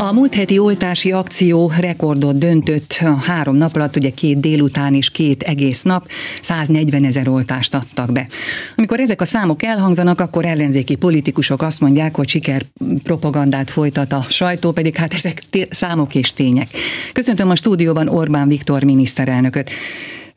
A múlt heti oltási akció rekordot döntött három nap alatt, ugye két délután és két egész nap, 140 ezer oltást adtak be. Amikor ezek a számok elhangzanak, akkor ellenzéki politikusok azt mondják, hogy siker propagandát folytat a sajtó, pedig hát ezek számok és tények. Köszöntöm a stúdióban Orbán Viktor miniszterelnököt.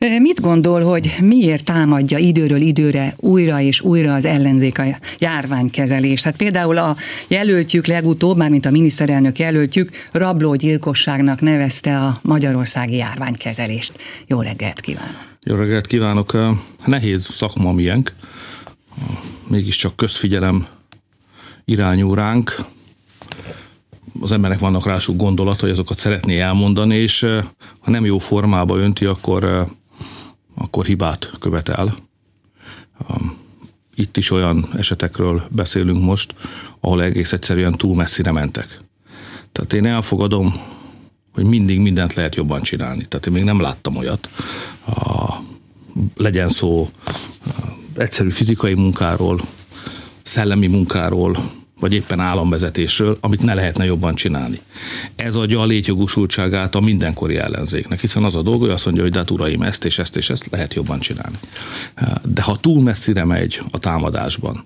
Mit gondol, hogy miért támadja időről időre újra és újra az ellenzék a járványkezelést? Hát például a jelöltjük legutóbb, mármint a miniszterelnök jelöltjük, rablógyilkosságnak nevezte a magyarországi járványkezelést. Jó reggelt kívánok! Jó reggelt kívánok! Nehéz szakma miénk, mégiscsak közfigyelem irányú ránk. Az emberek vannak rásuk gondolat, hogy azokat szeretné elmondani, és ha nem jó formába önti, akkor akkor hibát követel. Itt is olyan esetekről beszélünk most, ahol egész egyszerűen túl messzire mentek. Tehát én elfogadom, hogy mindig mindent lehet jobban csinálni. Tehát én még nem láttam olyat. Legyen szó egyszerű fizikai munkáról, szellemi munkáról, vagy éppen államvezetésről, amit ne lehetne jobban csinálni. Ez adja a létjogosultságát a mindenkori ellenzéknek, hiszen az a dolga, hogy azt mondja, hogy de hát uraim, ezt és ezt és ezt lehet jobban csinálni. De ha túl messzire megy a támadásban,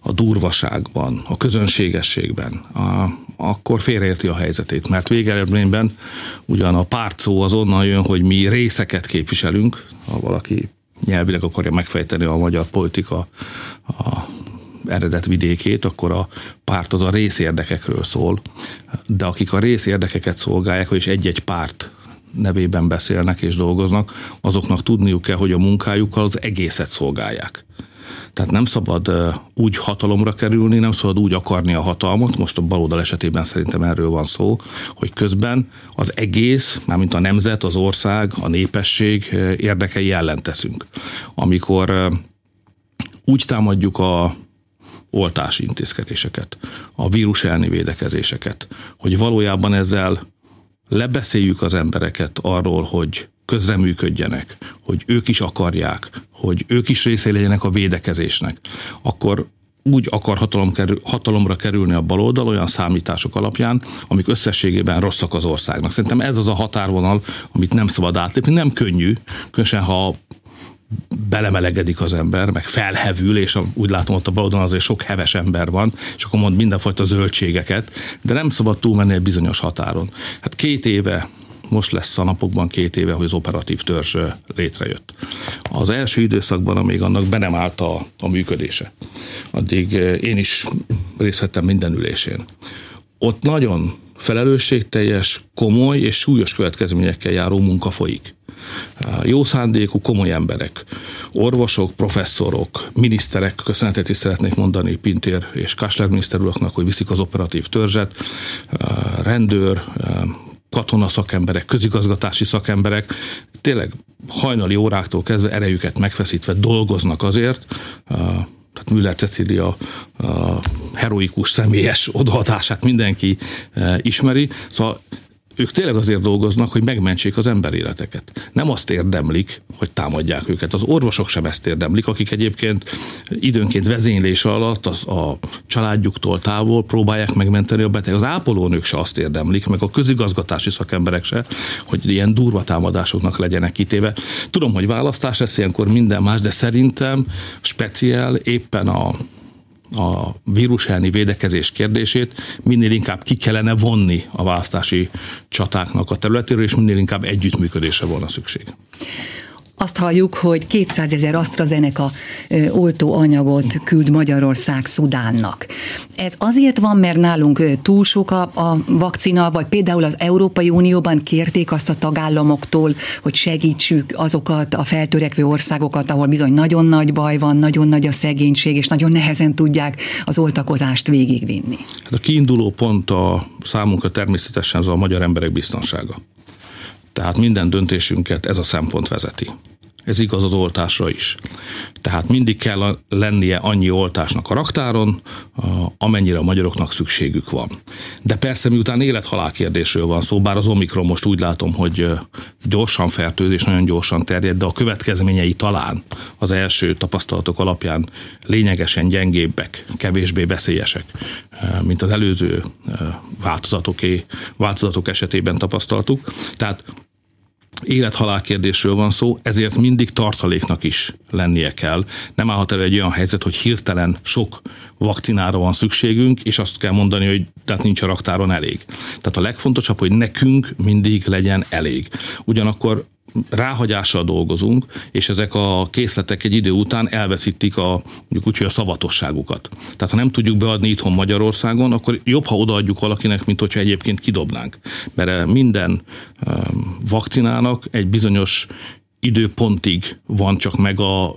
a durvaságban, a közönségességben, a, akkor félreérti a helyzetét, mert végeredményben ugyan a párt szó az onnan jön, hogy mi részeket képviselünk, ha valaki nyelvileg akarja megfejteni a magyar politika a eredet vidékét, akkor a párt az a részérdekekről szól. De akik a részérdekeket szolgálják, és egy-egy párt nevében beszélnek és dolgoznak, azoknak tudniuk kell, hogy a munkájukkal az egészet szolgálják. Tehát nem szabad úgy hatalomra kerülni, nem szabad úgy akarni a hatalmat, most a baloldal esetében szerintem erről van szó, hogy közben az egész, mármint a nemzet, az ország, a népesség érdekei ellen teszünk. Amikor úgy támadjuk a oltási intézkedéseket, a vírus elleni védekezéseket, hogy valójában ezzel lebeszéljük az embereket arról, hogy közreműködjenek, hogy ők is akarják, hogy ők is része legyenek a védekezésnek, akkor úgy akar hatalom kerül, hatalomra kerülni a baloldal olyan számítások alapján, amik összességében rosszak az országnak. Szerintem ez az a határvonal, amit nem szabad átlépni. Nem könnyű, különösen ha belemelegedik az ember, meg felhevül, és úgy látom ott a baloldalon azért sok heves ember van, és akkor mond mindenfajta zöldségeket, de nem szabad túlmenni egy bizonyos határon. Hát két éve most lesz a napokban két éve, hogy az operatív törzs létrejött. Az első időszakban, amíg annak be nem állt a, a működése, addig én is részt vettem minden ülésén. Ott nagyon felelősségteljes, komoly és súlyos következményekkel járó munka folyik. Jó szándékú, komoly emberek, orvosok, professzorok, miniszterek, köszönetet is szeretnék mondani Pintér és Kásler miniszter uraknak, hogy viszik az operatív törzset, rendőr, katona szakemberek, közigazgatási szakemberek, tényleg hajnali óráktól kezdve erejüket megfeszítve dolgoznak azért, tehát Müller Cecília heroikus személyes odaadását mindenki ismeri, szóval ők tényleg azért dolgoznak, hogy megmentsék az emberéleteket. Nem azt érdemlik, hogy támadják őket. Az orvosok sem ezt érdemlik, akik egyébként időnként vezénylés alatt az, a családjuktól távol próbálják megmenteni a beteg. Az ápolónők se azt érdemlik, meg a közigazgatási szakemberek se, hogy ilyen durva támadásoknak legyenek kitéve. Tudom, hogy választás lesz ilyenkor minden más, de szerintem speciál éppen a a vírus elleni védekezés kérdését minél inkább ki kellene vonni a választási csatáknak a területéről, és minél inkább együttműködésre volna szükség. Azt halljuk, hogy 200 ezer AstraZeneca oltóanyagot küld Magyarország Szudánnak. Ez azért van, mert nálunk túl sok a, a vakcina, vagy például az Európai Unióban kérték azt a tagállamoktól, hogy segítsük azokat a feltörekvő országokat, ahol bizony nagyon nagy baj van, nagyon nagy a szegénység, és nagyon nehezen tudják az oltakozást végigvinni. Hát a kiinduló pont a számunkra természetesen az a magyar emberek biztonsága. Tehát minden döntésünket ez a szempont vezeti. ez igaz az oltásra is. Tehát mindig kell lennie annyi oltásnak a raktáron, amennyire a magyaroknak szükségük van. De persze miután élethalál kérdésről van szó, bár az Omikron most úgy látom, hogy gyorsan fertőz nagyon gyorsan terjed, de a következményei talán az első tapasztalatok alapján lényegesen gyengébbek, kevésbé veszélyesek, mint az előző változatoké, változatok esetében tapasztaltuk. Tehát élethalál kérdésről van szó, ezért mindig tartaléknak is lennie kell. Nem állhat elő egy olyan helyzet, hogy hirtelen sok vakcinára van szükségünk, és azt kell mondani, hogy tehát nincs a raktáron elég. Tehát a legfontosabb, hogy nekünk mindig legyen elég. Ugyanakkor ráhagyással dolgozunk, és ezek a készletek egy idő után elveszítik a, mondjuk úgy, hogy a szavatosságukat. Tehát ha nem tudjuk beadni itthon Magyarországon, akkor jobb, ha odaadjuk valakinek, mint hogyha egyébként kidobnánk. Mert minden vakcinának egy bizonyos időpontig van csak meg a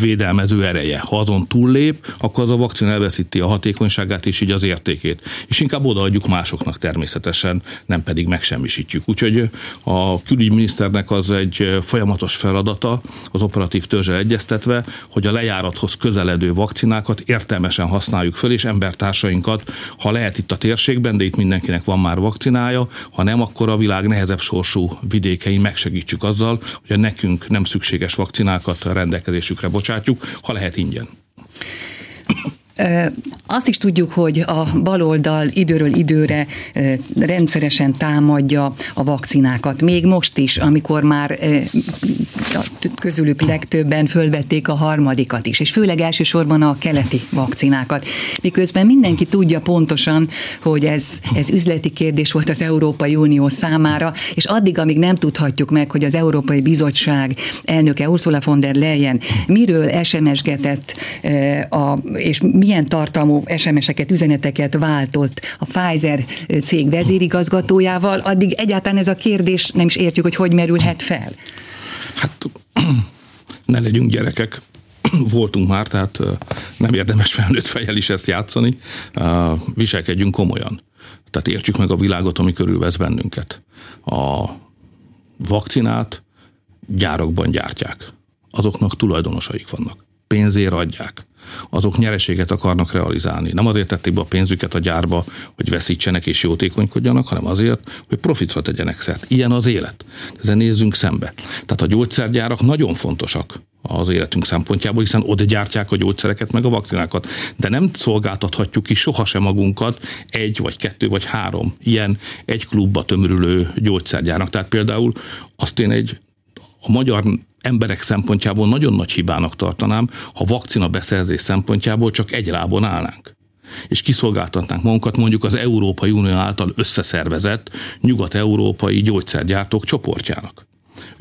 védelmező ereje. Ha azon túllép, akkor az a vakcina elveszíti a hatékonyságát és így az értékét. És inkább odaadjuk másoknak természetesen, nem pedig megsemmisítjük. Úgyhogy a külügyminiszternek az egy folyamatos feladata, az operatív törzsel egyeztetve, hogy a lejárathoz közeledő vakcinákat értelmesen használjuk föl, és embertársainkat, ha lehet itt a térségben, de itt mindenkinek van már vakcinája, ha nem, akkor a világ nehezebb sorsú vidékein megsegítsük azzal, hogy a nekünk nem szükséges vakcinákat rendelkezésükre bocsátjuk, ha lehet ingyen. Azt is tudjuk, hogy a baloldal időről időre rendszeresen támadja a vakcinákat. Még most is, amikor már közülük legtöbben fölvették a harmadikat is, és főleg elsősorban a keleti vakcinákat. Miközben mindenki tudja pontosan, hogy ez, ez üzleti kérdés volt az Európai Unió számára, és addig, amíg nem tudhatjuk meg, hogy az Európai Bizottság elnöke Ursula von der Leyen miről SMS-getett, a, és milyen tartalmú SMS-eket, üzeneteket váltott a Pfizer cég vezérigazgatójával, addig egyáltalán ez a kérdés nem is értjük, hogy hogy merülhet fel. Hát ne legyünk gyerekek, voltunk már, tehát nem érdemes felnőtt fejjel is ezt játszani. Viselkedjünk komolyan. Tehát értsük meg a világot, ami körülvesz bennünket. A vakcinát gyárakban gyártják. Azoknak tulajdonosaik vannak. Pénzért adják azok nyereséget akarnak realizálni. Nem azért tették be a pénzüket a gyárba, hogy veszítsenek és jótékonykodjanak, hanem azért, hogy profitra tegyenek szert. Ilyen az élet. Ezen nézzünk szembe. Tehát a gyógyszergyárak nagyon fontosak az életünk szempontjából, hiszen oda gyártják a gyógyszereket, meg a vakcinákat. De nem szolgáltathatjuk ki sohasem magunkat egy, vagy kettő, vagy három ilyen egy klubba tömörülő gyógyszergyárnak. Tehát például azt én egy a magyar emberek szempontjából nagyon nagy hibának tartanám, ha vakcina beszerzés szempontjából csak egy lábon állnánk és kiszolgáltatnánk magunkat mondjuk az Európai Unió által összeszervezett nyugat-európai gyógyszergyártók csoportjának.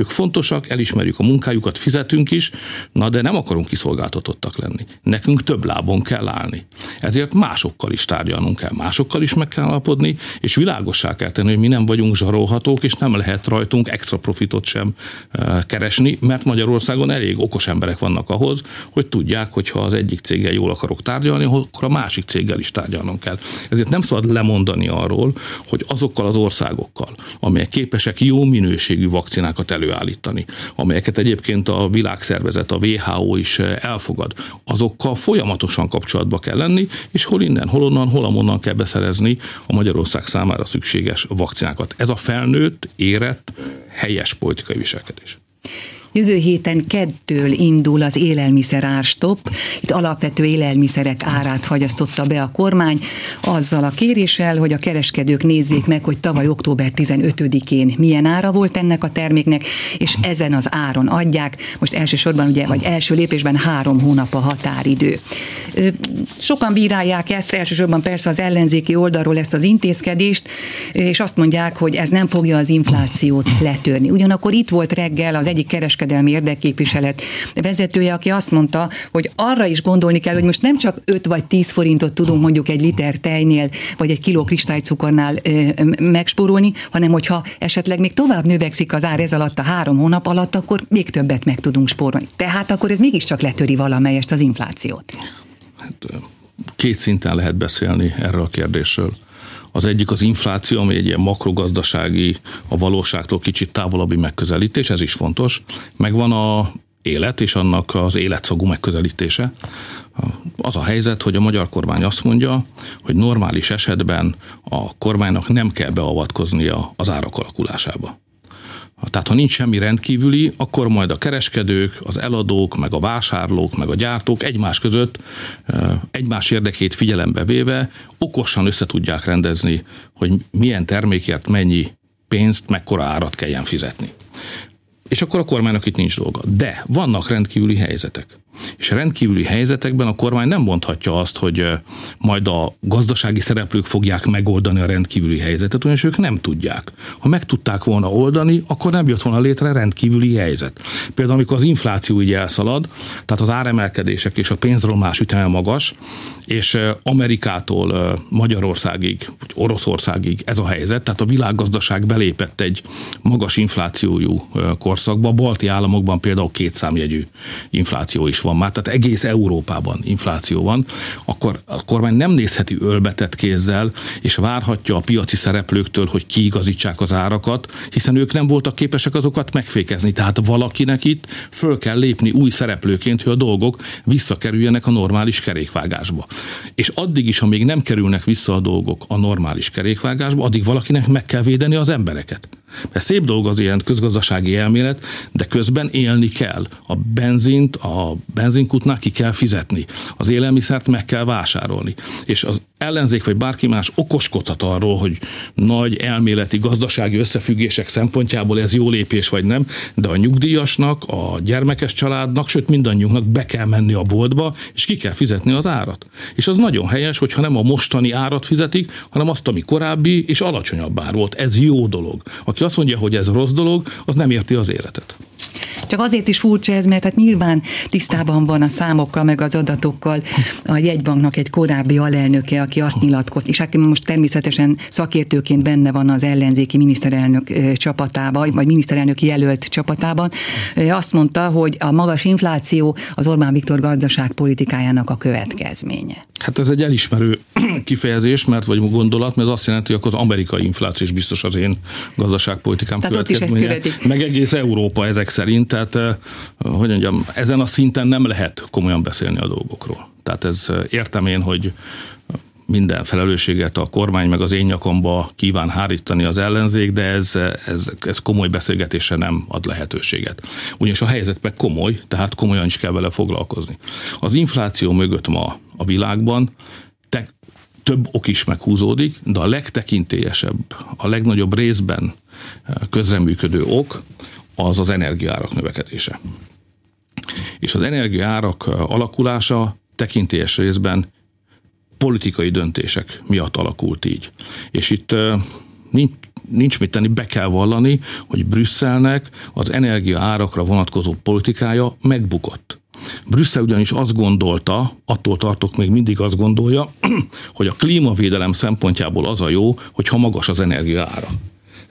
Ők fontosak, elismerjük a munkájukat, fizetünk is, na de nem akarunk kiszolgáltatottak lenni. Nekünk több lábon kell állni. Ezért másokkal is tárgyalnunk kell, másokkal is meg kell alapodni, és világossá kell tenni, hogy mi nem vagyunk zsarolhatók, és nem lehet rajtunk extra profitot sem eh, keresni, mert Magyarországon elég okos emberek vannak ahhoz, hogy tudják, hogy ha az egyik céggel jól akarok tárgyalni, akkor a másik céggel is tárgyalnom kell. Ezért nem szabad lemondani arról, hogy azokkal az országokkal, amelyek képesek jó minőségű vakcinákat előállítani, amelyeket egyébként a világszervezet, a WHO is eh, elfogad, azokkal folyamatosan kapcsolatba kell lenni, és hol innen, hol onnan, hol amonnan kell beszerezni a Magyarország számára szükséges vakcinákat. Ez a felnőtt, érett, helyes politikai viselkedés. Jövő héten kettől indul az élelmiszer árstop. Itt alapvető élelmiszerek árát fagyasztotta be a kormány, azzal a kéréssel, hogy a kereskedők nézzék meg, hogy tavaly október 15-én milyen ára volt ennek a terméknek, és ezen az áron adják. Most elsősorban ugye, vagy első lépésben három hónap a határidő. Sokan bírálják ezt, elsősorban persze az ellenzéki oldalról ezt az intézkedést, és azt mondják, hogy ez nem fogja az inflációt letörni. Ugyanakkor itt volt reggel az egyik kereskedő kereskedelmi érdekképviselet vezetője, aki azt mondta, hogy arra is gondolni kell, hogy most nem csak 5 vagy 10 forintot tudunk mondjuk egy liter tejnél, vagy egy kiló kristálycukornál megspórolni, hanem hogyha esetleg még tovább növekszik az ár ez alatt a három hónap alatt, akkor még többet meg tudunk spórolni. Tehát akkor ez mégiscsak letöri valamelyest az inflációt. Hát, két szinten lehet beszélni erről a kérdésről. Az egyik az infláció, ami egy ilyen makrogazdasági, a valóságtól kicsit távolabbi megközelítés, ez is fontos. Megvan a élet és annak az életszagú megközelítése. Az a helyzet, hogy a magyar kormány azt mondja, hogy normális esetben a kormánynak nem kell beavatkoznia az árak alakulásába. Tehát ha nincs semmi rendkívüli, akkor majd a kereskedők, az eladók, meg a vásárlók, meg a gyártók egymás között egymás érdekét figyelembe véve okosan össze tudják rendezni, hogy milyen termékért mennyi pénzt, mekkora árat kelljen fizetni. És akkor a kormánynak itt nincs dolga. De vannak rendkívüli helyzetek. És rendkívüli helyzetekben a kormány nem mondhatja azt, hogy majd a gazdasági szereplők fogják megoldani a rendkívüli helyzetet, ugyanis ők nem tudják. Ha meg tudták volna oldani, akkor nem jött volna létre rendkívüli helyzet. Például amikor az infláció így elszalad, tehát az áremelkedések és a pénzromlás üteme magas, és Amerikától Magyarországig, vagy Oroszországig ez a helyzet, tehát a világgazdaság belépett egy magas inflációjú korszakba, a balti államokban például kétszámjegyű infláció is van már, tehát egész Európában infláció van, akkor a kormány nem nézheti ölbetett kézzel, és várhatja a piaci szereplőktől, hogy kiigazítsák az árakat, hiszen ők nem voltak képesek azokat megfékezni. Tehát valakinek itt föl kell lépni új szereplőként, hogy a dolgok visszakerüljenek a normális kerékvágásba. És addig is, amíg nem kerülnek vissza a dolgok a normális kerékvágásba, addig valakinek meg kell védeni az embereket. Mert szép dolog az ilyen közgazdasági elmélet, de közben élni kell. A benzint, a benzinkutnál ki kell fizetni. Az élelmiszert meg kell vásárolni. És az ellenzék vagy bárki más okoskodhat arról, hogy nagy elméleti gazdasági összefüggések szempontjából ez jó lépés vagy nem, de a nyugdíjasnak, a gyermekes családnak, sőt mindannyiunknak be kell menni a boltba, és ki kell fizetni az árat. És az nagyon helyes, hogyha nem a mostani árat fizetik, hanem azt, ami korábbi és alacsonyabb ár volt. Ez jó dolog. Aki azt mondja, hogy ez rossz dolog, az nem érti az életet. Csak azért is furcsa ez, mert hát nyilván tisztában van a számokkal, meg az adatokkal a jegybanknak egy korábbi alelnöke, aki azt nyilatkozott, és aki most természetesen szakértőként benne van az ellenzéki miniszterelnök csapatában, vagy miniszterelnök jelölt csapatában, azt mondta, hogy a magas infláció az Orbán Viktor gazdaságpolitikájának a következménye. Hát ez egy elismerő kifejezés, mert vagy gondolat, mert azt jelenti, hogy az amerikai infláció is biztos az én gazdaságpolitikám Tehát következménye. Meg egész Európa ezek szerint, tehát hogy mondjam, ezen a szinten nem lehet komolyan beszélni a dolgokról. Tehát ez értem én, hogy minden felelősséget a kormány meg az én nyakamba kíván hárítani az ellenzék, de ez, ez, ez komoly beszélgetésre nem ad lehetőséget. Ugyanis a helyzet meg komoly, tehát komolyan is kell vele foglalkozni. Az infláció mögött ma a világban te, több ok is meghúzódik, de a legtekintélyesebb, a legnagyobb részben közreműködő ok az az energiárak növekedése. És az energiárak alakulása tekintélyes részben politikai döntések miatt alakult így. És itt nincs, nincs mit tenni, be kell vallani, hogy Brüsszelnek az energia árakra vonatkozó politikája megbukott. Brüsszel ugyanis azt gondolta, attól tartok még mindig azt gondolja, hogy a klímavédelem szempontjából az a jó, hogyha magas az energia ára.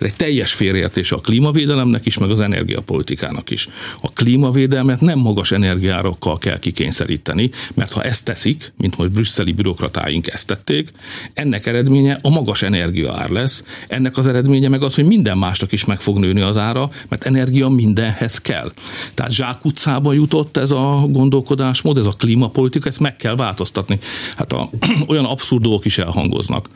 Ez egy teljes félreértés a klímavédelemnek is, meg az energiapolitikának is. A klímavédelmet nem magas energiárokkal kell kikényszeríteni, mert ha ezt teszik, mint most brüsszeli bürokratáink ezt tették, ennek eredménye a magas energiaár lesz. Ennek az eredménye meg az, hogy minden másnak is meg fog nőni az ára, mert energia mindenhez kell. Tehát zsákutcába jutott ez a gondolkodásmód, ez a klímapolitika, ezt meg kell változtatni. Hát a, olyan abszurd dolgok is elhangoznak.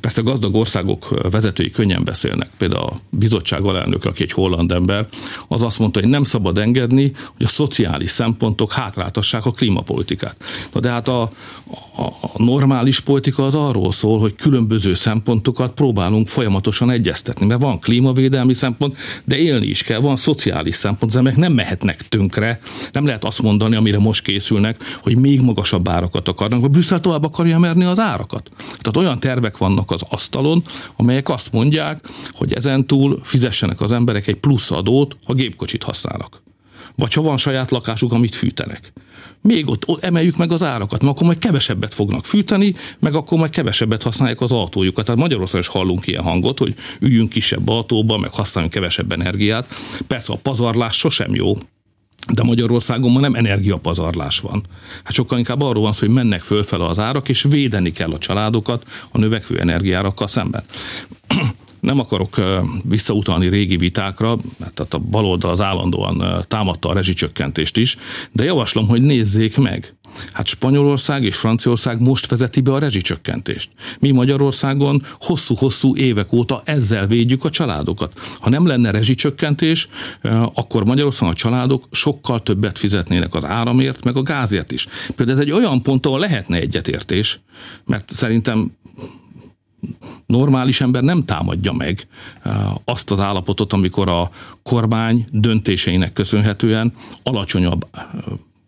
Persze gazdag országok vezetői könnyen beszélnek. Például a bizottság alelnök, aki egy holland ember, az azt mondta, hogy nem szabad engedni, hogy a szociális szempontok hátráltassák a klímapolitikát. Na de hát a, a, a normális politika az arról szól, hogy különböző szempontokat próbálunk folyamatosan egyeztetni, mert van klímavédelmi szempont, de élni is kell, van szociális szempont, ezek nem mehetnek tönkre, nem lehet azt mondani, amire most készülnek, hogy még magasabb árakat akarnak, vagy Brüsszel tovább akarja merni az árakat. Tehát olyan tervek vannak az asztalon, amelyek azt mondják, hogy ezentúl fizessenek az emberek egy plusz adót, ha gépkocsit használnak. Vagy ha van saját lakásuk, amit fűtenek. Még ott, ott emeljük meg az árakat, mert akkor majd kevesebbet fognak fűteni, meg akkor majd kevesebbet használják az autójukat. Tehát Magyarországon is hallunk ilyen hangot, hogy üljünk kisebb autóba, meg használjunk kevesebb energiát. Persze a pazarlás sosem jó, de Magyarországon ma nem energiapazarlás van. Hát sokkal inkább arról van szó, hogy mennek fölfele az árak, és védeni kell a családokat a növekvő energiárakkal szemben. Nem akarok visszautalni régi vitákra, mert a baloldal az állandóan támadta a rezsicsökkentést is, de javaslom, hogy nézzék meg, Hát Spanyolország és Franciaország most vezeti be a rezsicsökkentést. Mi Magyarországon hosszú-hosszú évek óta ezzel védjük a családokat. Ha nem lenne rezsicsökkentés, akkor Magyarországon a családok sokkal többet fizetnének az áramért, meg a gázért is. Például ez egy olyan pont, ahol lehetne egyetértés, mert szerintem normális ember nem támadja meg azt az állapotot, amikor a kormány döntéseinek köszönhetően alacsonyabb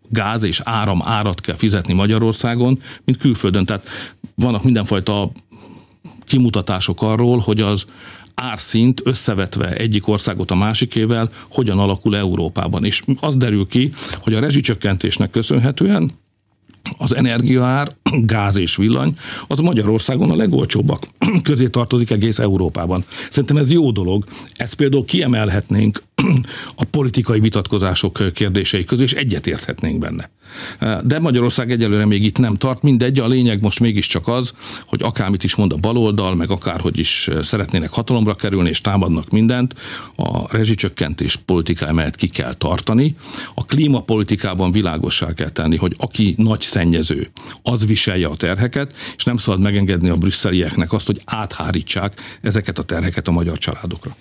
gáz és áram árat kell fizetni Magyarországon, mint külföldön. Tehát vannak mindenfajta kimutatások arról, hogy az árszint összevetve egyik országot a másikével hogyan alakul Európában. És az derül ki, hogy a rezsicsökkentésnek köszönhetően az energiaár, gáz és villany, az Magyarországon a legolcsóbbak közé tartozik egész Európában. Szerintem ez jó dolog. Ezt például kiemelhetnénk a politikai vitatkozások kérdései közül, és egyetérthetnénk benne. De Magyarország egyelőre még itt nem tart, mindegy, a lényeg most mégiscsak az, hogy akármit is mond a baloldal, meg akárhogy is szeretnének hatalomra kerülni, és támadnak mindent, a rezsicsökkentés politikája mellett ki kell tartani. A klímapolitikában világossá kell tenni, hogy aki nagy szennyező, az viselje a terheket, és nem szabad megengedni a brüsszelieknek azt, hogy áthárítsák ezeket a terheket a magyar családokra.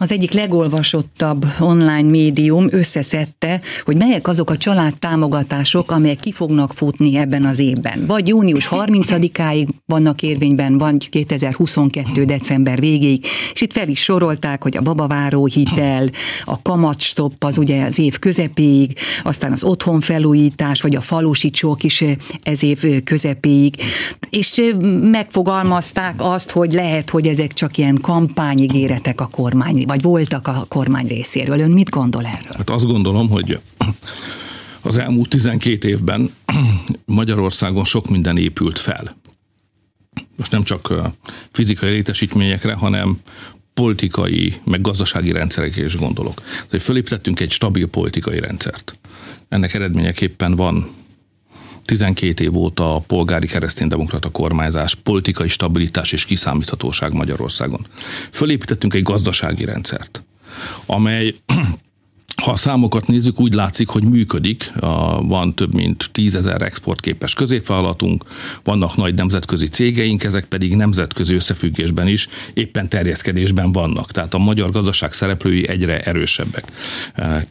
Az egyik legolvasottabb online médium összeszedte, hogy melyek azok a családtámogatások, amelyek ki fognak futni ebben az évben. Vagy június 30-áig vannak érvényben, vagy 2022. december végéig, és itt fel is sorolták, hogy a babaváró hitel, a kamatstopp az ugye az év közepéig, aztán az otthonfelújítás, vagy a falusi csók is ez év közepéig, és megfogalmazták azt, hogy lehet, hogy ezek csak ilyen kampányigéretek a kormány vagy voltak a kormány részéről. Ön mit gondol erről? Hát azt gondolom, hogy az elmúlt 12 évben Magyarországon sok minden épült fel. Most nem csak fizikai létesítményekre, hanem politikai, meg gazdasági rendszerekre is gondolok. fölépítettünk egy stabil politikai rendszert. Ennek eredményeképpen van 12 év óta a polgári kereszténydemokrata kormányzás, politikai stabilitás és kiszámíthatóság Magyarországon. Fölépítettünk egy gazdasági rendszert, amely ha a számokat nézzük, úgy látszik, hogy működik. Van több mint tízezer exportképes középvállalatunk, vannak nagy nemzetközi cégeink, ezek pedig nemzetközi összefüggésben is éppen terjeszkedésben vannak. Tehát a magyar gazdaság szereplői egyre erősebbek.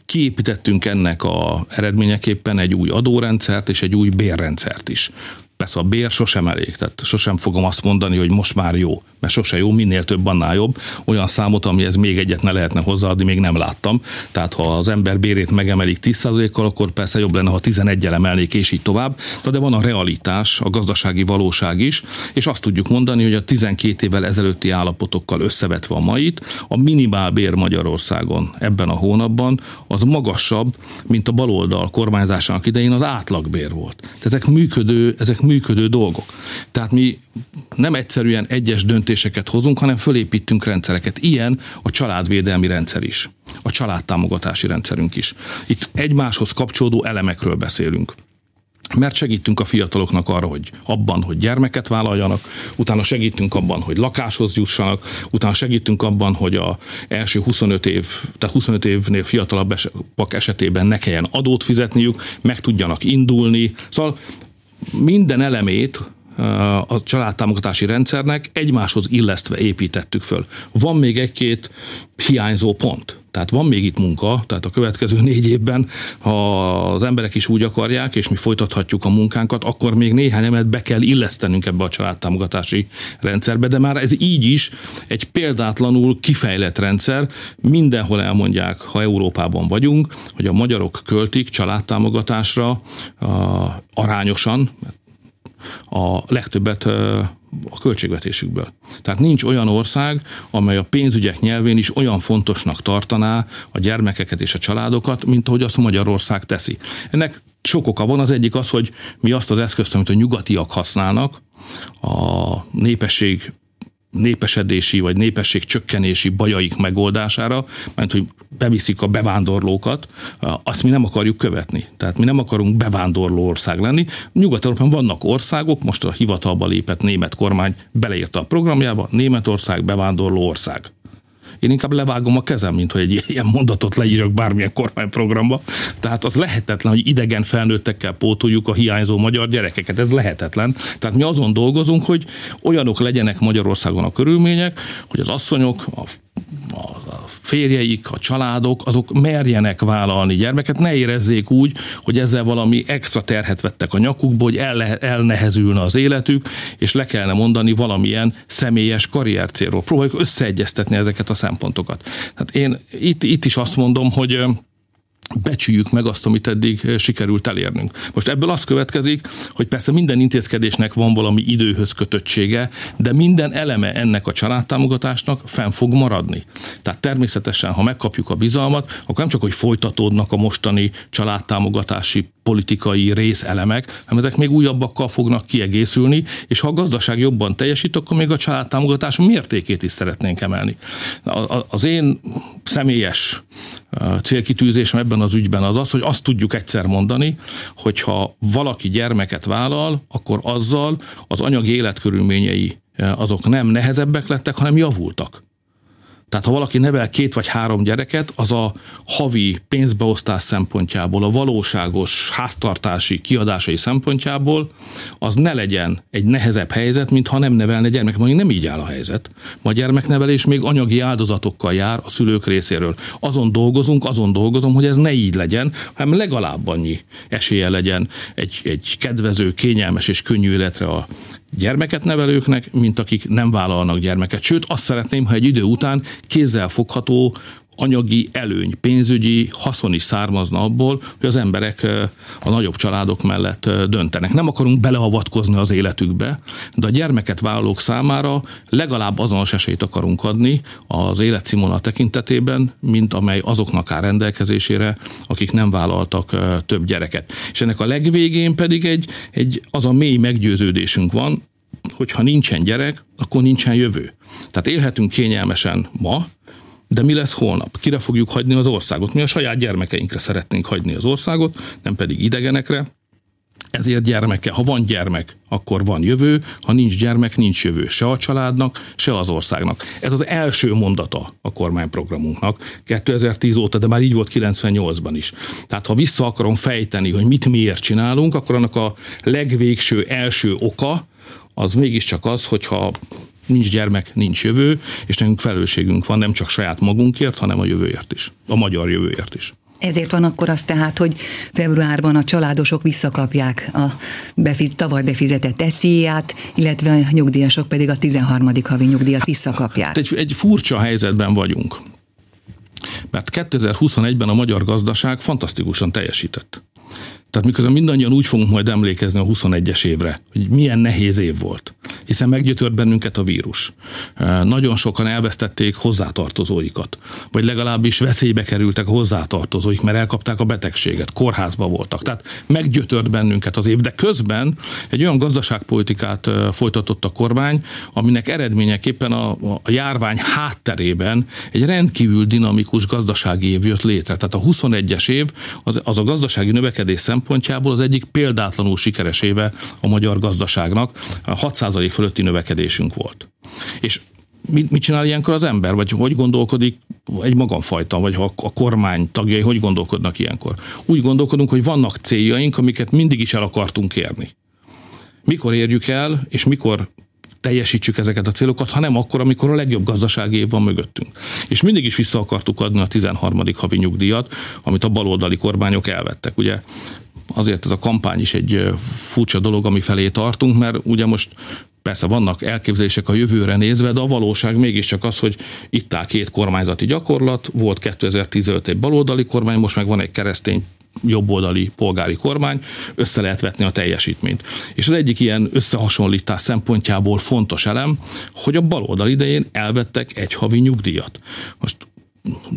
Kiépítettünk ennek a eredményeképpen egy új adórendszert és egy új bérrendszert is. Persze a bér sosem elég, tehát sosem fogom azt mondani, hogy most már jó, mert sose jó, minél több, annál jobb. Olyan számot, amihez még egyet ne lehetne hozzáadni, még nem láttam. Tehát ha az ember bérét megemelik 10%-kal, akkor persze jobb lenne, ha 11-el emelnék, és így tovább. De van a realitás, a gazdasági valóság is, és azt tudjuk mondani, hogy a 12 évvel ezelőtti állapotokkal összevetve a mait, a minimálbér Magyarországon ebben a hónapban az magasabb, mint a baloldal kormányzásának idején az átlagbér volt. Ezek működő, ezek működő dolgok. Tehát mi nem egyszerűen egyes döntéseket hozunk, hanem fölépítünk rendszereket. Ilyen a családvédelmi rendszer is, a családtámogatási rendszerünk is. Itt egymáshoz kapcsolódó elemekről beszélünk mert segítünk a fiataloknak arra, hogy abban, hogy gyermeket vállaljanak, utána segítünk abban, hogy lakáshoz jussanak, utána segítünk abban, hogy a első 25 év, tehát 25 évnél fiatalabbak esetében ne kelljen adót fizetniük, meg tudjanak indulni. Szóval minden elemét a családtámogatási rendszernek egymáshoz illesztve építettük föl. Van még egy-két hiányzó pont. Tehát van még itt munka, tehát a következő négy évben, ha az emberek is úgy akarják, és mi folytathatjuk a munkánkat, akkor még néhány emet be kell illesztenünk ebbe a családtámogatási rendszerbe, de már ez így is egy példátlanul kifejlett rendszer. Mindenhol elmondják, ha Európában vagyunk, hogy a magyarok költik családtámogatásra arányosan, a legtöbbet a költségvetésükből. Tehát nincs olyan ország, amely a pénzügyek nyelvén is olyan fontosnak tartaná a gyermekeket és a családokat, mint ahogy azt Magyarország teszi. Ennek sok oka van, az egyik az, hogy mi azt az eszközt, amit a nyugatiak használnak, a népesség népesedési vagy népesség csökkenési bajaik megoldására, mert hogy beviszik a bevándorlókat, azt mi nem akarjuk követni. Tehát mi nem akarunk bevándorló ország lenni. Nyugat-Európában vannak országok, most a hivatalba lépett német kormány beleírta a programjába, Németország bevándorló ország. Én inkább levágom a kezem, mint hogy egy ilyen mondatot leírok bármilyen kormányprogramba. Tehát az lehetetlen, hogy idegen felnőttekkel pótoljuk a hiányzó magyar gyerekeket. Ez lehetetlen. Tehát mi azon dolgozunk, hogy olyanok legyenek Magyarországon a körülmények, hogy az asszonyok, a a férjeik, a családok, azok merjenek vállalni gyermeket, ne érezzék úgy, hogy ezzel valami extra terhet vettek a nyakukból, hogy el, elnehezülne az életük, és le kellene mondani valamilyen személyes karriercélról. Próbáljuk összeegyeztetni ezeket a szempontokat. Hát én itt, itt is azt mondom, hogy becsüljük meg azt, amit eddig eh, sikerült elérnünk. Most ebből az következik, hogy persze minden intézkedésnek van valami időhöz kötöttsége, de minden eleme ennek a családtámogatásnak fenn fog maradni. Tehát természetesen, ha megkapjuk a bizalmat, akkor nem csak, hogy folytatódnak a mostani családtámogatási politikai részelemek, hanem ezek még újabbakkal fognak kiegészülni, és ha a gazdaság jobban teljesít, akkor még a családtámogatás mértékét is szeretnénk emelni. Az én személyes célkitűzésem ebben az ügyben az az, hogy azt tudjuk egyszer mondani, hogyha valaki gyermeket vállal, akkor azzal az anyagi életkörülményei azok nem nehezebbek lettek, hanem javultak. Tehát ha valaki nevel két vagy három gyereket, az a havi pénzbeosztás szempontjából, a valóságos háztartási kiadásai szempontjából, az ne legyen egy nehezebb helyzet, mint ha nem nevelne gyermek. Mondjuk nem így áll a helyzet. Ma gyermeknevelés még anyagi áldozatokkal jár a szülők részéről. Azon dolgozunk, azon dolgozom, hogy ez ne így legyen, hanem legalább annyi esélye legyen egy, egy kedvező, kényelmes és könnyű életre a gyermeket nevelőknek, mint akik nem vállalnak gyermeket. Sőt, azt szeretném, ha egy idő után kézzel fogható anyagi előny, pénzügyi haszon is származna abból, hogy az emberek a nagyobb családok mellett döntenek. Nem akarunk beleavatkozni az életükbe, de a gyermeket vállalók számára legalább azonos esélyt akarunk adni az életszínvonal tekintetében, mint amely azoknak áll rendelkezésére, akik nem vállaltak több gyereket. És ennek a legvégén pedig egy, egy az a mély meggyőződésünk van, hogy ha nincsen gyerek, akkor nincsen jövő. Tehát élhetünk kényelmesen ma, de mi lesz holnap? Kire fogjuk hagyni az országot? Mi a saját gyermekeinkre szeretnénk hagyni az országot, nem pedig idegenekre. Ezért gyermeke, ha van gyermek, akkor van jövő, ha nincs gyermek, nincs jövő se a családnak, se az országnak. Ez az első mondata a kormányprogramunknak 2010 óta, de már így volt 98-ban is. Tehát ha vissza akarom fejteni, hogy mit miért csinálunk, akkor annak a legvégső első oka, az mégiscsak az, hogyha nincs gyermek, nincs jövő, és nekünk felelősségünk van nem csak saját magunkért, hanem a jövőért is, a magyar jövőért is. Ezért van akkor az tehát, hogy februárban a családosok visszakapják a befiz, tavaly befizetett esziát, illetve a nyugdíjasok pedig a 13. havi nyugdíjat visszakapják. Egy, egy furcsa helyzetben vagyunk. Mert 2021-ben a magyar gazdaság fantasztikusan teljesített. Tehát miközben mindannyian úgy fogunk majd emlékezni a 21-es évre, hogy milyen nehéz év volt, hiszen meggyötört bennünket a vírus. Nagyon sokan elvesztették hozzátartozóikat, vagy legalábbis veszélybe kerültek hozzátartozóik, mert elkapták a betegséget, kórházba voltak. Tehát meggyötört bennünket az év, de közben egy olyan gazdaságpolitikát folytatott a kormány, aminek eredményeképpen a, a járvány hátterében egy rendkívül dinamikus gazdasági év jött létre. Tehát a 21-es év az, az a gazdasági növekedés szempontjából az egyik példátlanul sikeres éve a magyar gazdaságnak. 6% fölötti növekedésünk volt. És mit, mit csinál ilyenkor az ember, vagy hogy gondolkodik egy magamfajta, vagy ha a kormány tagjai hogy gondolkodnak ilyenkor? Úgy gondolkodunk, hogy vannak céljaink, amiket mindig is el akartunk érni. Mikor érjük el, és mikor teljesítsük ezeket a célokat, hanem akkor, amikor a legjobb gazdasági év van mögöttünk. És mindig is vissza akartuk adni a 13. havi nyugdíjat, amit a baloldali kormányok elvettek. Ugye azért ez a kampány is egy furcsa dolog, ami felé tartunk, mert ugye most Persze vannak elképzelések a jövőre nézve, de a valóság mégiscsak az, hogy itt áll két kormányzati gyakorlat, volt 2015 egy baloldali kormány, most meg van egy keresztény jobboldali polgári kormány, össze lehet vetni a teljesítményt. És az egyik ilyen összehasonlítás szempontjából fontos elem, hogy a baloldal idején elvettek egy havi nyugdíjat. Most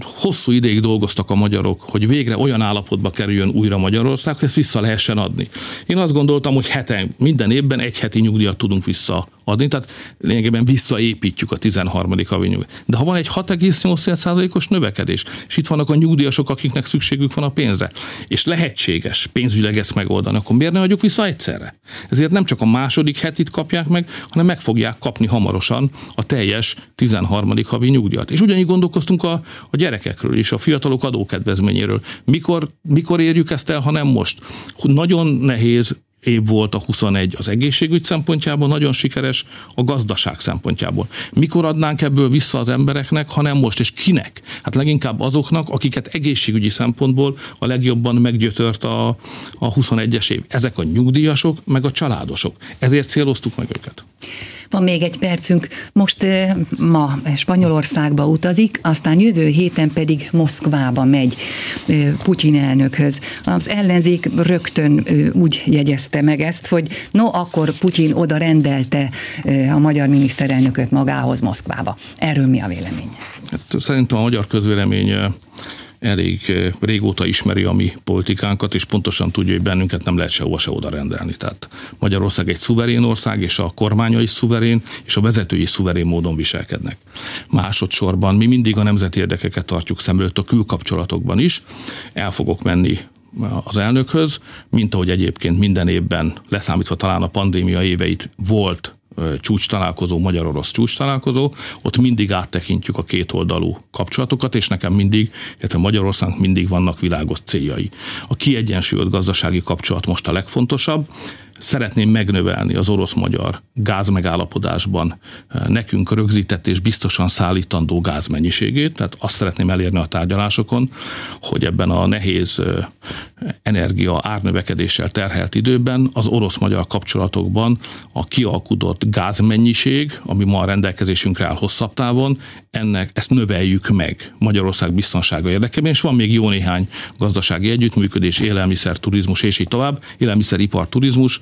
hosszú ideig dolgoztak a magyarok, hogy végre olyan állapotba kerüljön újra Magyarország, hogy ezt vissza lehessen adni. Én azt gondoltam, hogy heten, minden évben egy heti nyugdíjat tudunk visszaadni, tehát lényegében visszaépítjük a 13. havi nyugdíjat. De ha van egy 6,8%-os növekedés, és itt vannak a nyugdíjasok, akiknek szükségük van a pénzre, és lehetséges pénzügyileg ezt megoldani, akkor miért ne adjuk vissza egyszerre? Ezért nem csak a második hetit kapják meg, hanem meg fogják kapni hamarosan a teljes 13. havi nyugdíjat. És ugyanígy gondolkoztunk a, a gyerekekről is, a fiatalok adókedvezményéről. Mikor, mikor érjük ezt el, ha nem most? Nagyon nehéz év volt a 21 az egészségügy szempontjából, nagyon sikeres a gazdaság szempontjából. Mikor adnánk ebből vissza az embereknek, hanem most, és kinek? Hát leginkább azoknak, akiket egészségügyi szempontból a legjobban meggyötört a, a 21-es év. Ezek a nyugdíjasok, meg a családosok. Ezért céloztuk meg őket. Van még egy percünk. Most ma Spanyolországba utazik, aztán jövő héten pedig Moszkvába megy Putyin elnökhöz. Az ellenzék rögtön úgy jegyezte meg ezt, hogy no, akkor Putyin oda rendelte a magyar miniszterelnököt magához Moszkvába. Erről mi a vélemény? Hát, szerintem a magyar közvélemény elég régóta ismeri a mi politikánkat, és pontosan tudja, hogy bennünket nem lehet sehova se oda rendelni. Tehát Magyarország egy szuverén ország, és a kormánya is szuverén, és a vezetői szuverén módon viselkednek. Másodszorban mi mindig a nemzeti érdekeket tartjuk szem előtt a külkapcsolatokban is. El fogok menni az elnökhöz, mint ahogy egyébként minden évben, leszámítva talán a pandémia éveit volt csúcs találkozó, magyar-orosz csúcs találkozó, ott mindig áttekintjük a kétoldalú kapcsolatokat, és nekem mindig, illetve Magyarországnak mindig vannak világos céljai. A kiegyensúlyozott gazdasági kapcsolat most a legfontosabb, szeretném megnövelni az orosz-magyar gázmegállapodásban eh, nekünk rögzített és biztosan szállítandó gázmennyiségét, tehát azt szeretném elérni a tárgyalásokon, hogy ebben a nehéz eh, energia árnövekedéssel terhelt időben az orosz-magyar kapcsolatokban a kialkudott gázmennyiség, ami ma a rendelkezésünkre áll hosszabb távon, ennek ezt növeljük meg Magyarország biztonsága érdekében, és van még jó néhány gazdasági együttműködés, élelmiszer, turizmus és így tovább, élelmiszeripar, turizmus,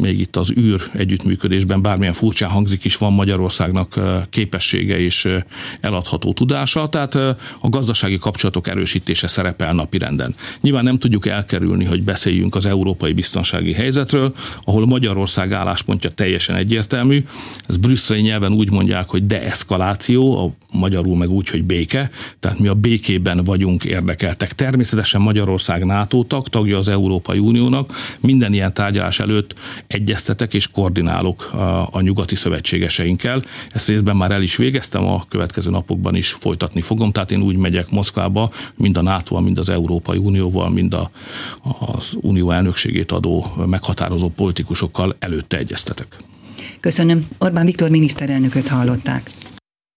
még itt az űr együttműködésben bármilyen furcsán hangzik is, van Magyarországnak képessége és eladható tudása, tehát a gazdasági kapcsolatok erősítése szerepel napirenden. Nyilván nem tudjuk elkerülni, hogy beszéljünk az európai biztonsági helyzetről, ahol Magyarország álláspontja teljesen egyértelmű. Ez brüsszeli nyelven úgy mondják, hogy deeszkaláció, a magyarul meg úgy, hogy béke, tehát mi a békében vagyunk érdekeltek. Természetesen Magyarország NATO tag, tagja az Európai Uniónak, minden ilyen tárgyalás előtt egyeztetek és koordinálok a, a nyugati szövetségeseinkkel. Ezt részben már el is végeztem, a következő napokban is folytatni fogom, tehát én úgy megyek Moszkvába, mind a nato mind az Európai Unióval, mind a, az unió elnökségét adó meghatározó politikusokkal előtte egyeztetek. Köszönöm. Orbán Viktor miniszterelnököt hallották.